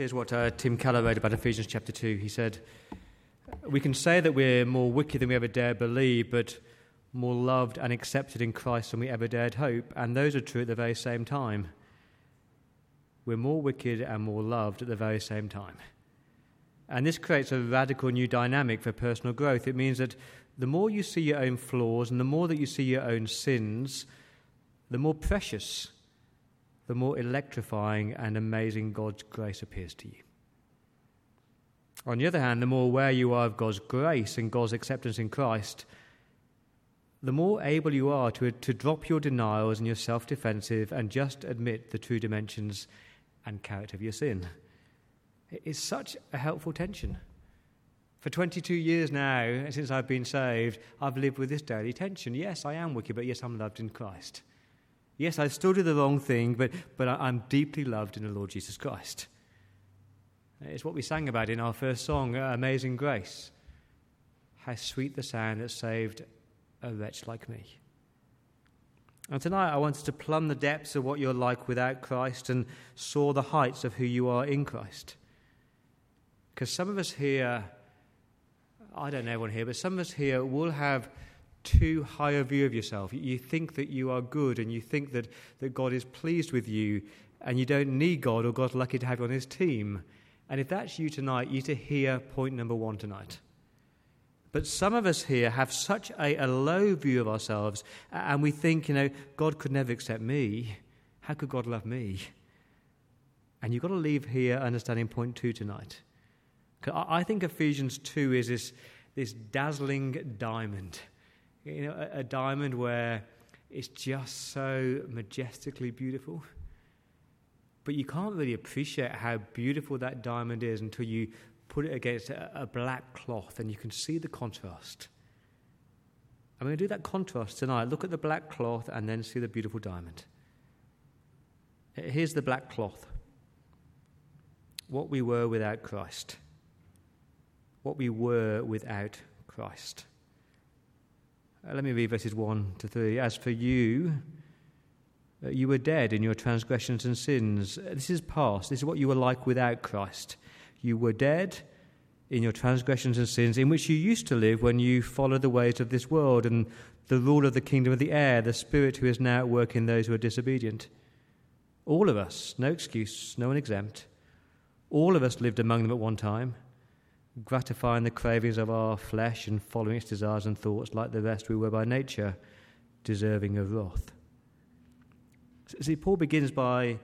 Here's what uh, Tim Keller wrote about Ephesians chapter 2. He said, We can say that we're more wicked than we ever dared believe, but more loved and accepted in Christ than we ever dared hope, and those are true at the very same time. We're more wicked and more loved at the very same time. And this creates a radical new dynamic for personal growth. It means that the more you see your own flaws and the more that you see your own sins, the more precious, the more electrifying and amazing God's grace appears to you. On the other hand, the more aware you are of God's grace and God's acceptance in Christ, the more able you are to, to drop your denials and your self defensive and just admit the true dimensions and character of your sin. It's such a helpful tension. For 22 years now, since I've been saved, I've lived with this daily tension. Yes, I am wicked, but yes, I'm loved in Christ. Yes, I still do the wrong thing, but, but I'm deeply loved in the Lord Jesus Christ. It's what we sang about in our first song, uh, Amazing Grace. How sweet the sound that saved a wretch like me. And tonight I wanted to plumb the depths of what you're like without Christ and soar the heights of who you are in Christ. Because some of us here, I don't know everyone here, but some of us here will have too high a view of yourself. You think that you are good and you think that, that God is pleased with you and you don't need God or God's lucky to have you on his team. And if that's you tonight, you to hear point number one tonight. But some of us here have such a, a low view of ourselves and we think, you know, God could never accept me. How could God love me? And you've got to leave here understanding point two tonight. I think Ephesians 2 is this, this dazzling diamond. You know, a, a diamond where it's just so majestically beautiful. But you can't really appreciate how beautiful that diamond is until you put it against a, a black cloth and you can see the contrast. I'm going to do that contrast tonight. Look at the black cloth and then see the beautiful diamond. Here's the black cloth. What we were without Christ what we were without Christ. Uh, let me read verses 1 to 3. As for you, uh, you were dead in your transgressions and sins. Uh, this is past. This is what you were like without Christ. You were dead in your transgressions and sins, in which you used to live when you followed the ways of this world and the rule of the kingdom of the air, the spirit who is now at work in those who are disobedient. All of us, no excuse, no one exempt. All of us lived among them at one time gratifying the cravings of our flesh and following its desires and thoughts like the rest we were by nature, deserving of wrath. See, Paul begins by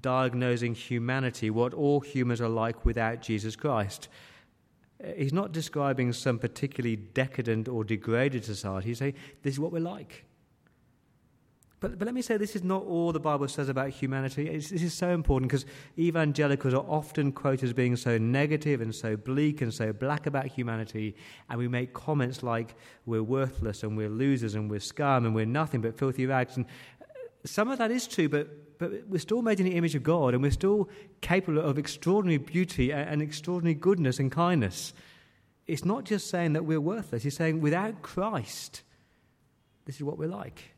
diagnosing humanity, what all humans are like without Jesus Christ. Uh, he's not describing some particularly decadent or degraded society. He's saying this is what we're like. But, but let me say, this is not all the Bible says about humanity. It's, this is so important because evangelicals are often quoted as being so negative and so bleak and so black about humanity, and we make comments like we're worthless and we're losers and we're scum and we're nothing but filthy rags. And uh, some of that is true, but, but we're still made in the image of God and we're still capable of extraordinary beauty and, and extraordinary goodness and kindness. It's not just saying that we're worthless, he's saying without Christ, this is what we're like.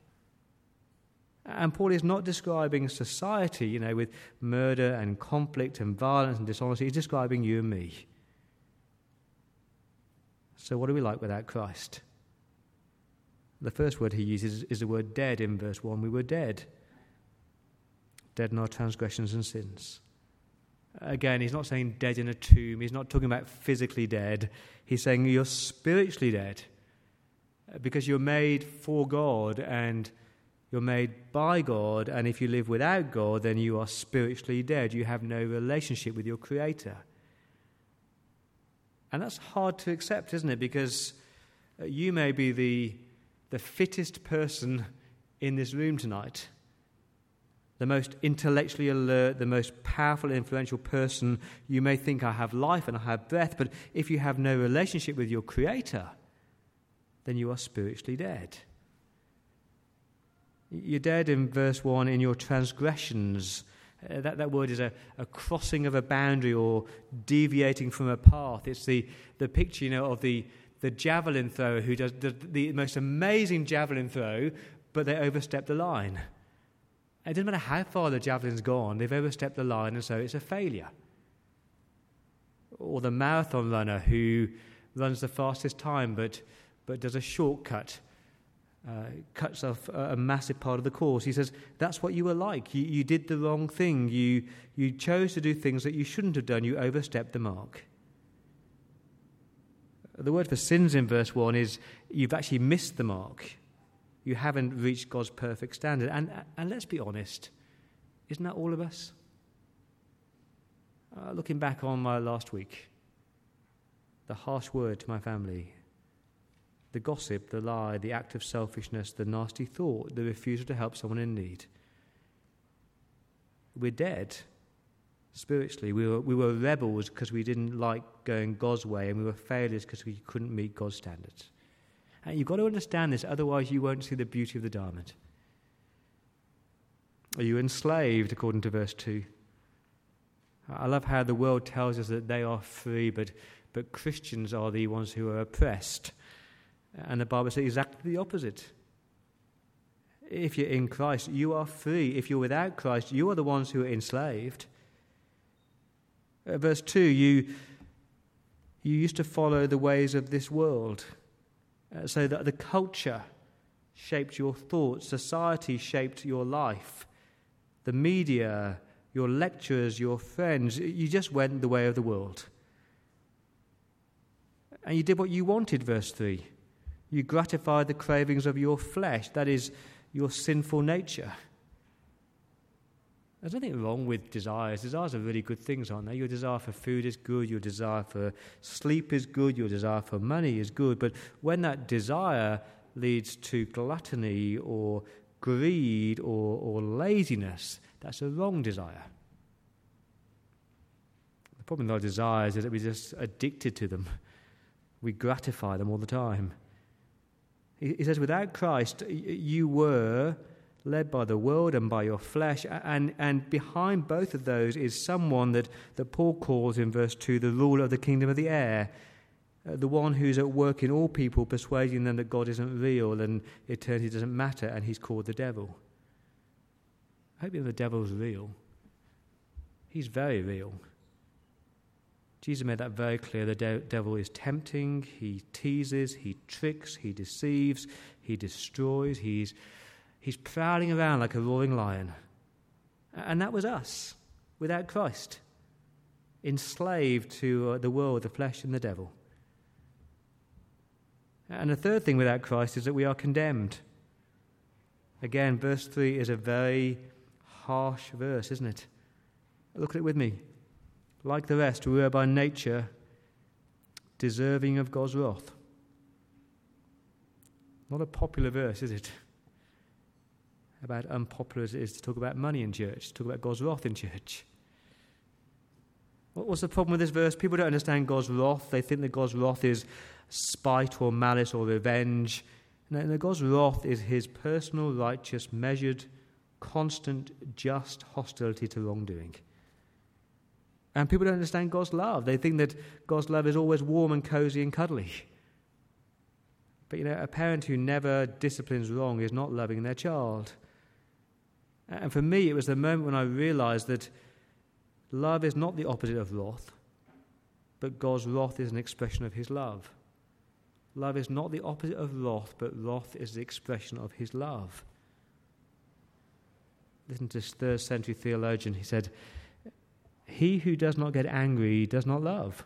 And Paul is not describing society, you know, with murder and conflict and violence and dishonesty. He's describing you and me. So, what are we like without Christ? The first word he uses is the word dead in verse 1. We were dead. Dead in our transgressions and sins. Again, he's not saying dead in a tomb. He's not talking about physically dead. He's saying you're spiritually dead because you're made for God and you're made by God, and if you live without God, then you are spiritually dead. You have no relationship with your Creator. And that's hard to accept, isn't it? Because uh, you may be the, the fittest person in this room tonight, the most intellectually alert, the most powerful, influential person. You may think, I have life and I have breath, but if you have no relationship with your Creator, then you are spiritually dead. You're dead in verse 1 in your transgressions. Uh, that, that word is a, a crossing of a boundary or deviating from a path. It's the, the picture, you know, of the, the javelin thrower who does the, the most amazing javelin throw, but they overstep the line. It doesn't matter how far the javelin's gone, they've overstepped the line, and so it's a failure. or the marathon runner who runs the fastest time but, but does a shortcut, uh, cuts off a, massive part of the course. He says, That's what you were like. You, you did the wrong thing. You, you chose to do things that you shouldn't have done. You overstepped the mark. The word for sins in verse 1 is you've actually missed the mark. You haven't reached God's perfect standard. And, and let's be honest, isn't that all of us? Uh, looking back on my last week, the harsh word to my family, the gossip, the lie, the act of selfishness, the nasty thought, the refusal to help someone in need. We're dead spiritually. We were, we were rebels because we didn't like going God's way, and we were failures because we couldn't meet God's standards. And you've got to understand this, otherwise, you won't see the beauty of the diamond. Are you enslaved, according to verse 2? I love how the world tells us that they are free, but, but Christians are the ones who are oppressed. And the Bible says exactly the opposite. If you're in Christ, you are free. If you're without Christ, you are the ones who are enslaved. Uh, verse 2 you, you used to follow the ways of this world, uh, so that the culture shaped your thoughts, society shaped your life, the media your lecturers, your friends. You just went the way of the world. And you did what you wanted, verse 3. You gratify the cravings of your flesh, that is, your sinful nature. There's nothing wrong with desires. Desires are really good things, aren't they? Your desire for food is good, your desire for sleep is good, your desire for money is good. But when that desire leads to gluttony or greed or, or laziness, that's a wrong desire. The problem with our desires is that we're just addicted to them. We gratify them all the time. He says, without Christ, you were led by the world and by your flesh. And, and behind both of those is someone that, that Paul calls in verse 2 the ruler of the kingdom of the air, uh, the one who's at work in all people, persuading them that God isn't real and eternity doesn't matter, and he's called the devil. I hope you know the devil's real. He's very real. Jesus made that very clear. The de- devil is tempting, he teases, he tricks, he deceives, he destroys, he's, he's prowling around like a roaring lion. And that was us without Christ, enslaved to uh, the world, the flesh, and the devil. And the third thing without Christ is that we are condemned. Again, verse 3 is a very harsh verse, isn't it? Look at it with me. Like the rest, we were by nature deserving of God's wrath. Not a popular verse, is it? About unpopular as it is to talk about money in church, to talk about God's wrath in church. What's the problem with this verse? People don't understand God's wrath. They think that God's wrath is spite or malice or revenge. No, no God's wrath is his personal, righteous, measured constant, just hostility to wrongdoing. And people don't understand God's love. They think that God's love is always warm and cozy and cuddly. But you know, a parent who never disciplines wrong is not loving their child. And for me, it was the moment when I realized that love is not the opposite of wrath, but God's wrath is an expression of his love. Love is not the opposite of wrath, but wrath is the expression of his love. Listen to this third century theologian. He said, He who does not get angry does not love.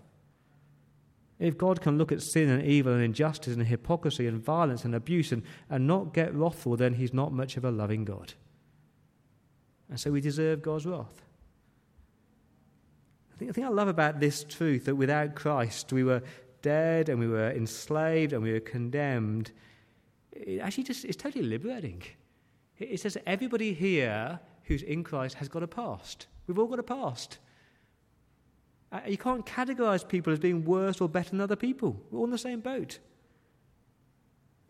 If God can look at sin and evil and injustice and hypocrisy and violence and abuse and, and not get wrathful, then he's not much of a loving God. And so we deserve God's wrath. I think, I think I love about this truth that without Christ we were dead and we were enslaved and we were condemned. It actually just it's totally liberating. It says everybody here who's in Christ has got a past. We've all got a past. Uh, you can't categorize people as being worse or better than other people. We're all in the same boat.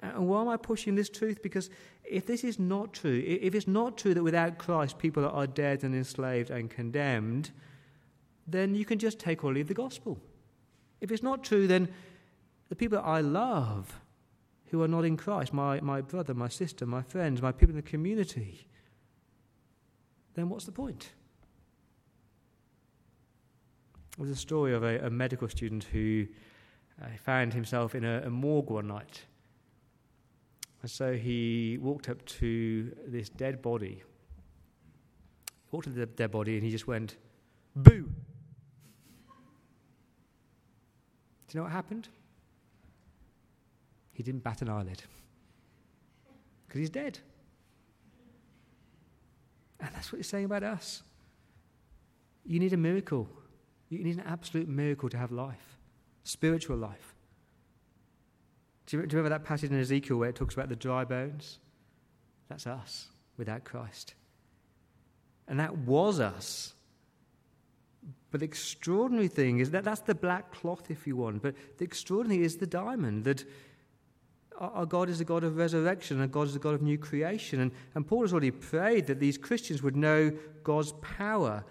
Uh, and why am I pushing this truth? Because if this is not true, if it's not true that without Christ people are dead and enslaved and condemned, then you can just take or leave the gospel. If it's not true, then the people that I love who are not in Christ, my, my brother, my sister, my friends, my people in the community, then what's the point? Was a story of a, a medical student who uh, found himself in a, a morgue one night. And so he walked up to this dead body. He walked to the dead body and he just went, Boo! Do you know what happened? He didn't bat an eyelid because he's dead. And that's what he's saying about us. You need a miracle. You need an absolute miracle to have life, spiritual life. Do you, do you remember that passage in Ezekiel where it talks about the dry bones? That's us without Christ. And that was us. But the extraordinary thing is that that's the black cloth, if you want. But the extraordinary is the diamond that our God is a God of resurrection, and God is a God of new creation. And, and Paul has already prayed that these Christians would know God's power.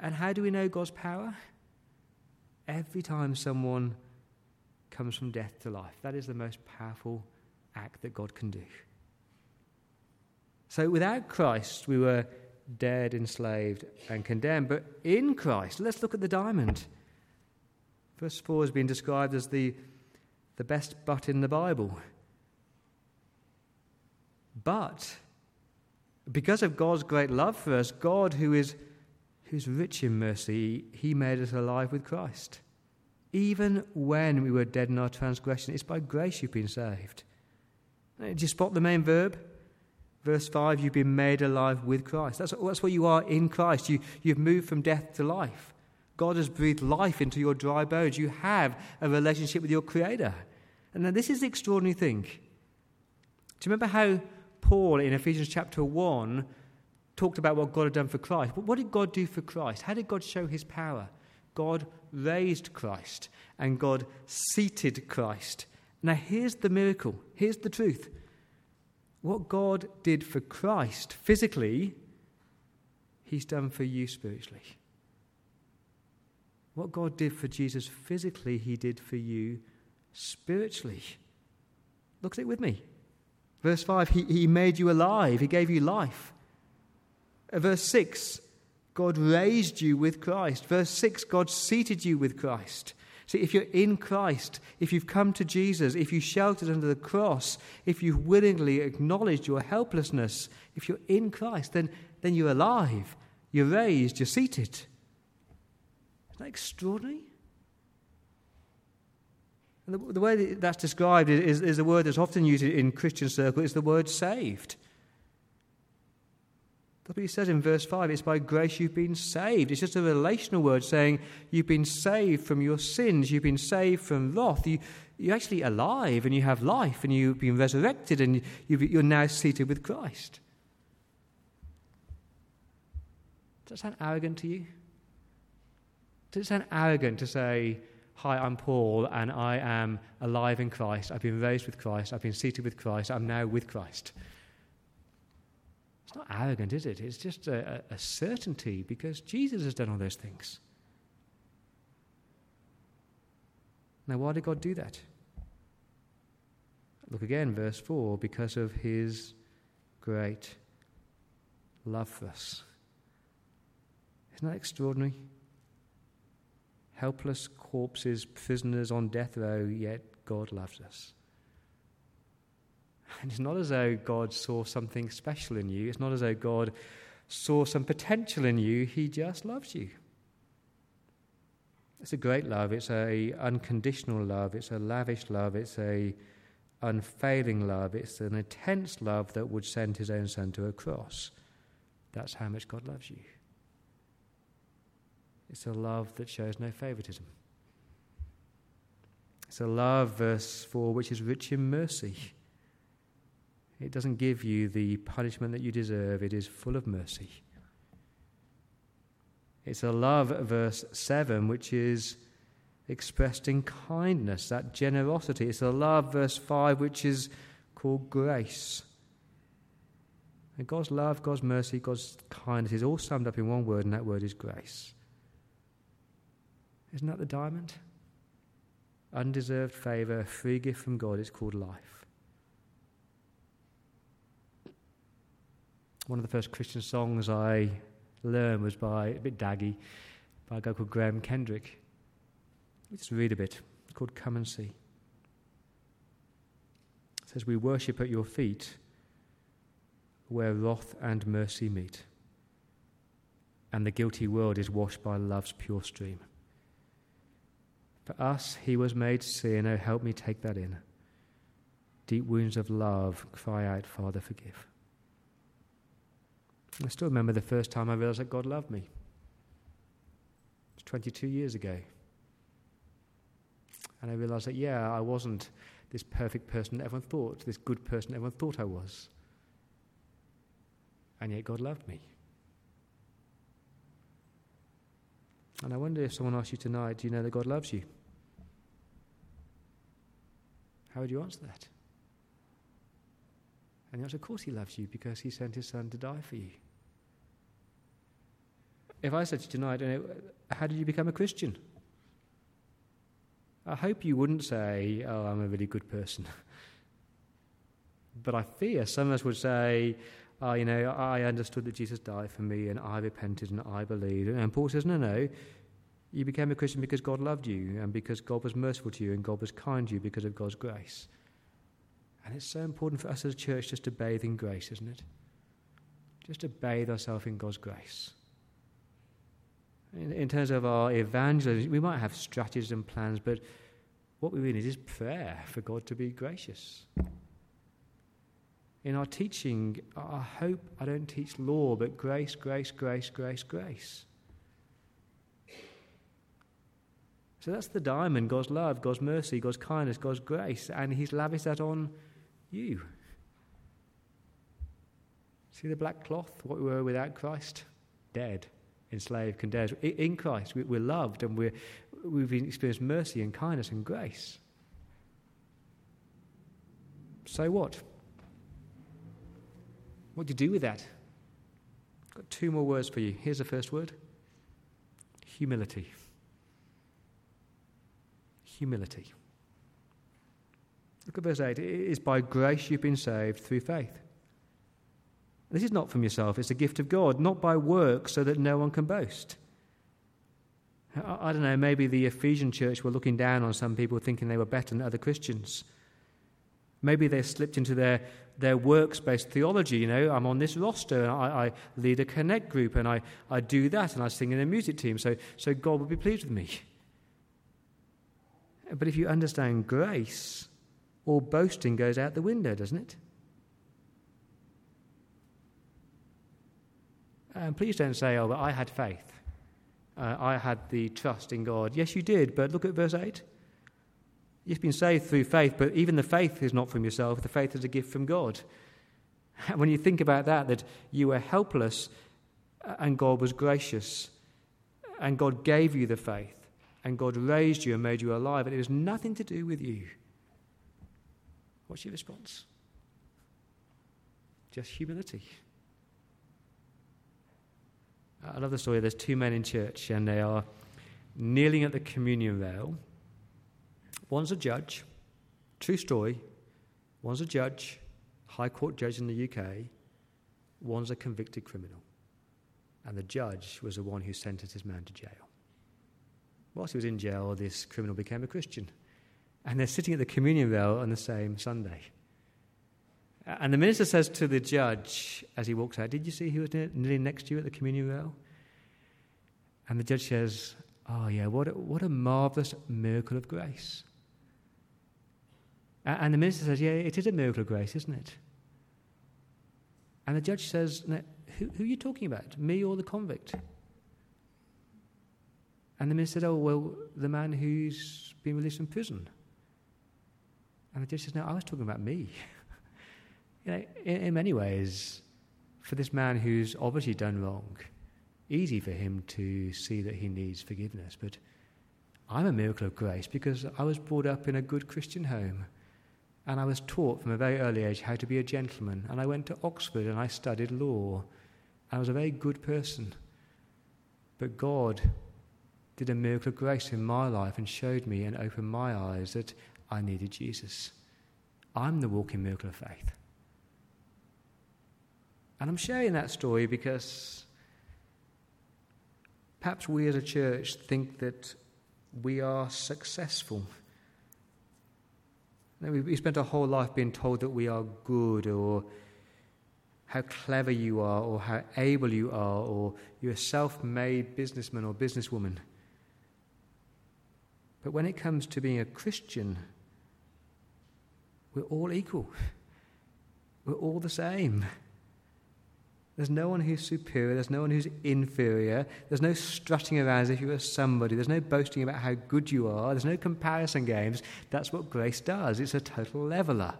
And how do we know God's power? Every time someone comes from death to life. That is the most powerful act that God can do. So without Christ, we were dead, enslaved, and condemned. But in Christ, let's look at the diamond. Verse 4 has been described as the the best but in the Bible. But because of God's great love for us, God, who is who's rich in mercy, he made us alive with Christ. Even when we were dead in our transgression, it's by grace you've been saved. Did you spot the main verb? Verse 5 you've been made alive with Christ. That's, that's what you are in Christ. You, you've moved from death to life. God has breathed life into your dry bones. You have a relationship with your Creator. And now, this is the extraordinary thing. Do you remember how Paul in Ephesians chapter 1 talked about what God had done for Christ? But what did God do for Christ? How did God show his power? God raised Christ and God seated Christ. Now, here's the miracle. Here's the truth. What God did for Christ physically, he's done for you spiritually. What God did for Jesus physically, he did for you spiritually. Look at it with me. Verse 5 He, he made you alive, He gave you life. Verse 6 God raised you with Christ. Verse 6 God seated you with Christ. See, if you're in Christ, if you've come to Jesus, if you sheltered under the cross, if you've willingly acknowledged your helplessness, if you're in Christ, then, then you're alive, you're raised, you're seated. Isn't that extraordinary? And the, the way that that's described is, is, the word that's often used in Christian circles is the word saved. That's what he says in verse 5. It's by grace you've been saved. It's just a relational word saying you've been saved from your sins, you've been saved from wrath. You, you're actually alive and you have life and you've been resurrected and you're now seated with Christ. Does that sound arrogant to you? Does it sound arrogant to say, Hi, I'm Paul, and I am alive in Christ. I've been raised with Christ. I've been seated with Christ. I'm now with Christ. It's not arrogant, is it? It's just a, a certainty because Jesus has done all those things. Now, why did God do that? Look again, verse 4 because of his great love for us. Isn't that extraordinary? helpless corpses, prisoners on death row, yet God loves us. And it's not as though God saw something special in you, it's not as though God saw some potential in you, He just loves you. It's a great love, it's a unconditional love, it's a lavish love, it's a unfailing love, it's an intense love that would send his own son to a cross. That's how much God loves you. It's a love that shows no favoritism. It's a love, verse 4, which is rich in mercy. It doesn't give you the punishment that you deserve, it is full of mercy. It's a love, verse 7, which is expressed in kindness, that generosity. It's a love, verse 5, which is called grace. And God's love, God's mercy, God's kindness is all summed up in one word, and that word is grace. Isn't that the diamond? Undeserved favor, free gift from God. It's called life. One of the first Christian songs I learned was by, a bit daggy, by a guy called Graham Kendrick. Let's read a bit. It's called Come and See. It says, We worship at your feet where wrath and mercy meet, and the guilty world is washed by love's pure stream. For us, he was made sin. Oh, help me take that in. Deep wounds of love cry out, Father, forgive. I still remember the first time I realized that God loved me. It was 22 years ago. And I realized that, yeah, I wasn't this perfect person everyone thought, this good person everyone thought I was. And yet God loved me. And I wonder if someone asked you tonight, do you know that God loves you? How would you answer that? And the answer, of course, He loves you because He sent His Son to die for you. If I said to you tonight, how did you become a Christian? I hope you wouldn't say, oh, I'm a really good person. but I fear some of us would say, oh, you know, I understood that Jesus died for me and I repented and I believed. And Paul says, no, no. You became a Christian because God loved you and because God was merciful to you and God was kind to you because of God's grace. And it's so important for us as a church just to bathe in grace, isn't it? Just to bathe ourselves in God's grace. In, in terms of our evangelism, we might have strategies and plans, but what we really need is prayer for God to be gracious. In our teaching, I hope I don't teach law, but grace, grace, grace, grace, grace. So that's the diamond God's love, God's mercy, God's kindness, God's grace, and He's lavished that on you. See the black cloth, what we were without Christ? Dead enslaved, condemned. In Christ, we're loved and we're, we've experienced mercy and kindness and grace. So what? What do you do with that? I've got two more words for you. Here's the first word humility. Humility. Look at verse 8. It is by grace you've been saved through faith. This is not from yourself, it's a gift of God, not by works, so that no one can boast. I, I don't know, maybe the Ephesian church were looking down on some people thinking they were better than other Christians. Maybe they slipped into their, their works based theology. You know, I'm on this roster and I, I, lead a connect group and I, I do that and I sing in a music team, so, so God will be pleased with me. But if you understand grace, all boasting goes out the window, doesn't it? And please don't say, oh, but I had faith. Uh, I had the trust in God. Yes, you did, but look at verse 8. You've been saved through faith, but even the faith is not from yourself, the faith is a gift from God. And When you think about that, that you were helpless uh, and God was gracious, and God gave you the faith, and God raised you and made you alive, and it was nothing to do with you. What's your response? Just humility. I love the story. There's two men in church, and they are kneeling at the communion rail. One's a judge, true story. One's a judge, high court judge in the UK. One's a convicted criminal. And the judge was the one who sentenced his man to jail. Whilst he was in jail, this criminal became a Christian. And they're sitting at the communion rail on the same Sunday. And the minister says to the judge as he walks out, Did you see who was kneeling next to you at the communion rail? And the judge says, Oh, yeah, what a, what a marvelous miracle of grace. And the minister says, Yeah, it is a miracle of grace, isn't it? And the judge says, who, who are you talking about, me or the convict? And the minister said, Oh, well, the man who's been released from prison. And the judge says, No, I was talking about me. you know, in, in many ways, for this man who's obviously done wrong, easy for him to see that he needs forgiveness. But I'm a miracle of grace because I was brought up in a good Christian home. And I was taught from a very early age how to be a gentleman. And I went to Oxford and I studied law. I was a very good person. But God did a miracle of grace in my life and showed me and opened my eyes that I needed Jesus. I'm the walking miracle of faith. And I'm sharing that story because Perhaps we as a church think that we are successful. We spent our whole life being told that we are good or how clever you are or how able you are or you're a self made businessman or businesswoman. But when it comes to being a Christian, we're all equal. We're all the same. There's no one who's superior. There's no one who's inferior. There's no strutting around as if you were somebody. There's no boasting about how good you are. There's no comparison games. That's what grace does. It's a total leveler.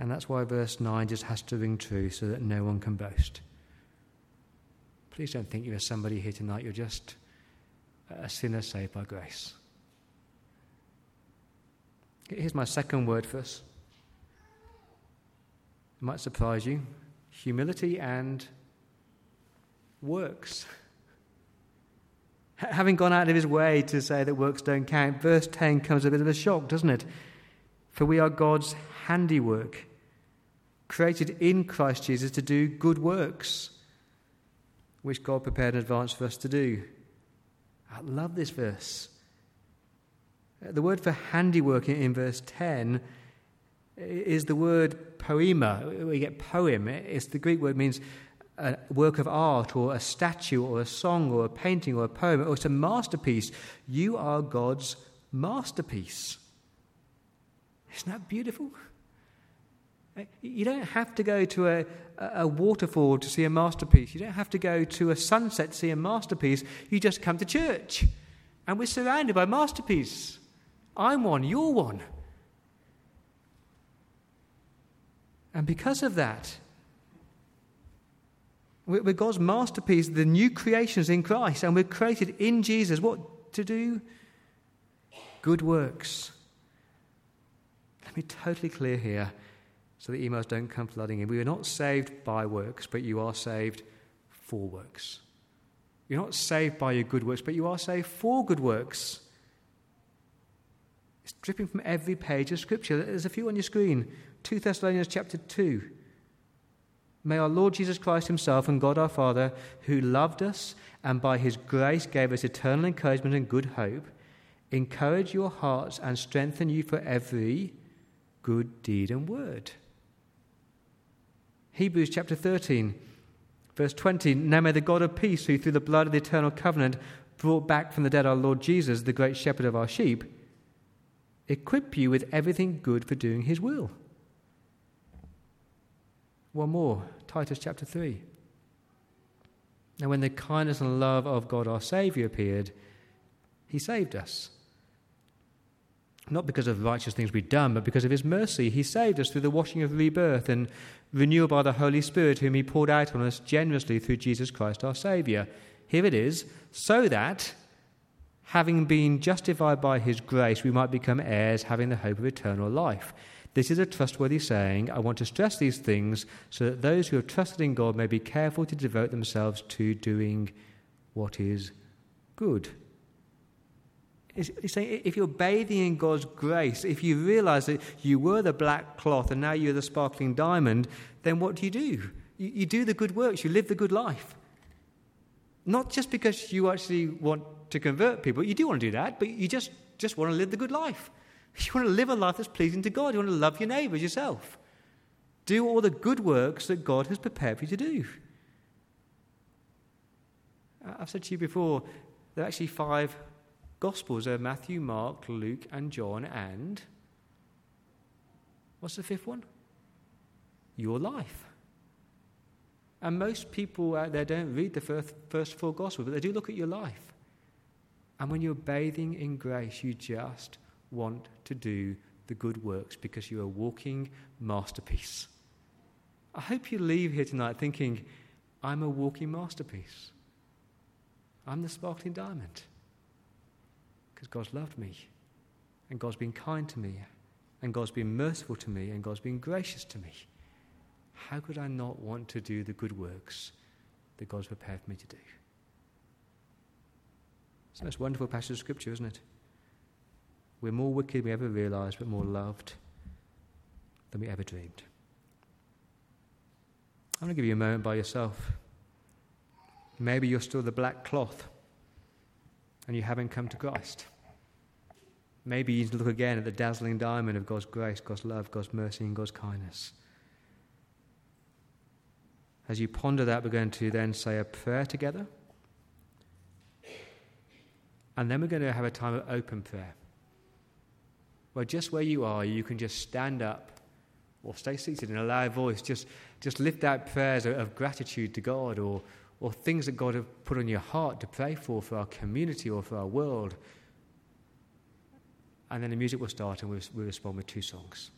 And that's why verse 9 just has to ring true so that no one can boast. Please don't think you're somebody here tonight. You're just a sinner saved by grace. Here's my second word for us it might surprise you humility and works. Having gone out of his way to say that works don't count, verse 10 comes a bit of a shock, doesn't it? For we are God's handiwork, created in Christ Jesus to do good works, which God prepared in advance for us to do. I love this verse. The word for handiwork in verse 10 is the word poema. We get poem. It's the Greek word means a work of art or a statue or a song or a painting or a poem or it's a masterpiece. You are God's masterpiece. Isn't that beautiful? You don't have to go to a, a waterfall to see a masterpiece. You don't have to go to a sunset to see a masterpiece. You just come to church. And we're surrounded by masterpieces. I'm one, you're one. And because of that, we're God's masterpiece, the new creations in Christ, and we're created in Jesus. What to do? Good works. Let me totally clear here so the emails don't come flooding in. We are not saved by works, but you are saved for works. You're not saved by your good works, but you are saved for good works. Dripping from every page of Scripture. There's a few on your screen. 2 Thessalonians chapter 2. May our Lord Jesus Christ Himself and God our Father, who loved us and by His grace gave us eternal encouragement and good hope, encourage your hearts and strengthen you for every good deed and word. Hebrews chapter 13, verse 20. Now may the God of peace, who through the blood of the eternal covenant brought back from the dead our Lord Jesus, the great shepherd of our sheep, equip you with everything good for doing His will. One more, Titus chapter 3. Now, when the kindness and love of God our Saviour appeared, He saved us. Not because of righteous things we'd done, but because of His mercy. He saved us through the washing of rebirth and renewal by the Holy Spirit, whom He poured out on us generously through Jesus Christ our Saviour. Here it is, so that, having been justified by His grace, we might become heirs, having the hope of eternal life. This is a trustworthy saying. I want to stress these things so that those who have trusted in God may be careful to devote themselves to doing what is good. He's saying if you're bathing in God's grace, if you realize that you were the black cloth and now you're the sparkling diamond, then what do you do? You, you do the good works, you live the good life. Not just because you actually want to convert people, you do want to do that, but you just, just want to live the good life. You want to live a life that's pleasing to God. You want to love your neighbours yourself. Do all the good works that God has prepared for you to do. I've said to you before, there are actually five Gospels there Matthew, Mark, Luke, and John, and what's the fifth one? Your life. And most people out there don't read the first, first four Gospels, but they do look at your life. And when you're bathing in grace, you just want to do the good works because you're a walking masterpiece. I hope you leave here tonight thinking, I'm a walking masterpiece. I'm the sparkling diamond. Because God's loved me, and God's been kind to me, and God's been merciful to me, and God's been gracious to me. How could I not want to do the good works that God's prepared me to do? It's the most wonderful passage of Scripture, isn't it? We're more wicked than we ever realized, but more loved than we ever dreamed. I'm going to give you a moment by yourself. Maybe you're still the black cloth and you haven't come to Christ. Maybe you need to look again at the dazzling diamond of God's grace, God's love, God's mercy, and God's kindness. As you ponder that, we're going to then say a prayer together. And then we're going to have a time of open prayer. Where just where you are, you can just stand up or stay seated in a loud voice. Just, just lift out prayers of gratitude to God or, or things that God has put on your heart to pray for, for our community or for our world. And then the music will start and we'll, we'll respond with two songs.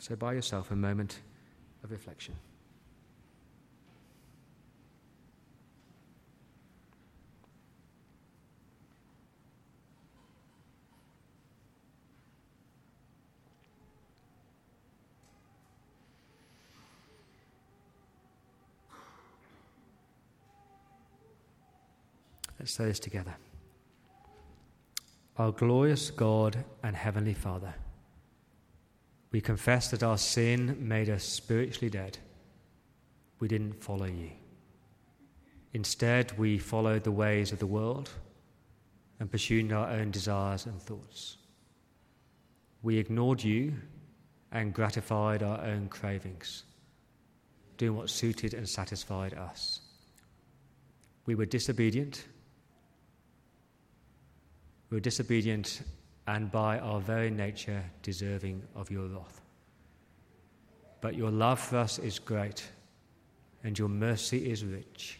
So, by yourself, a moment of reflection. Let's say this together. Our glorious God and Heavenly Father, we confess that our sin made us spiritually dead. We didn't follow you. Instead, we followed the ways of the world and pursued our own desires and thoughts. We ignored you and gratified our own cravings, doing what suited and satisfied us. We were disobedient we were disobedient and by our very nature deserving of your wrath. But your love for us is great, and your mercy is rich.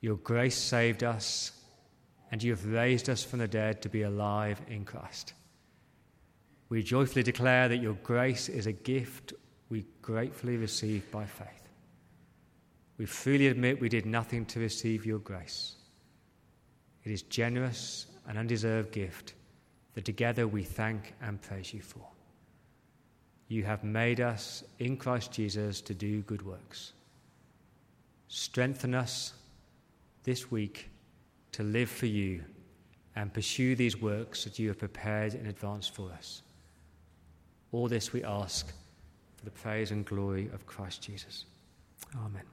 Your grace saved us, and you have raised us from the dead to be alive in Christ. We joyfully declare that your grace is a gift we gratefully receive by faith. We freely admit we did nothing to receive your grace. It is generous an undeserved gift that together we thank and praise you for. You have made us in Christ Jesus to do good works. Strengthen us this week to live for you and pursue these works that you have prepared in advance for us. All this we ask for the praise and glory of Christ Jesus. Amen.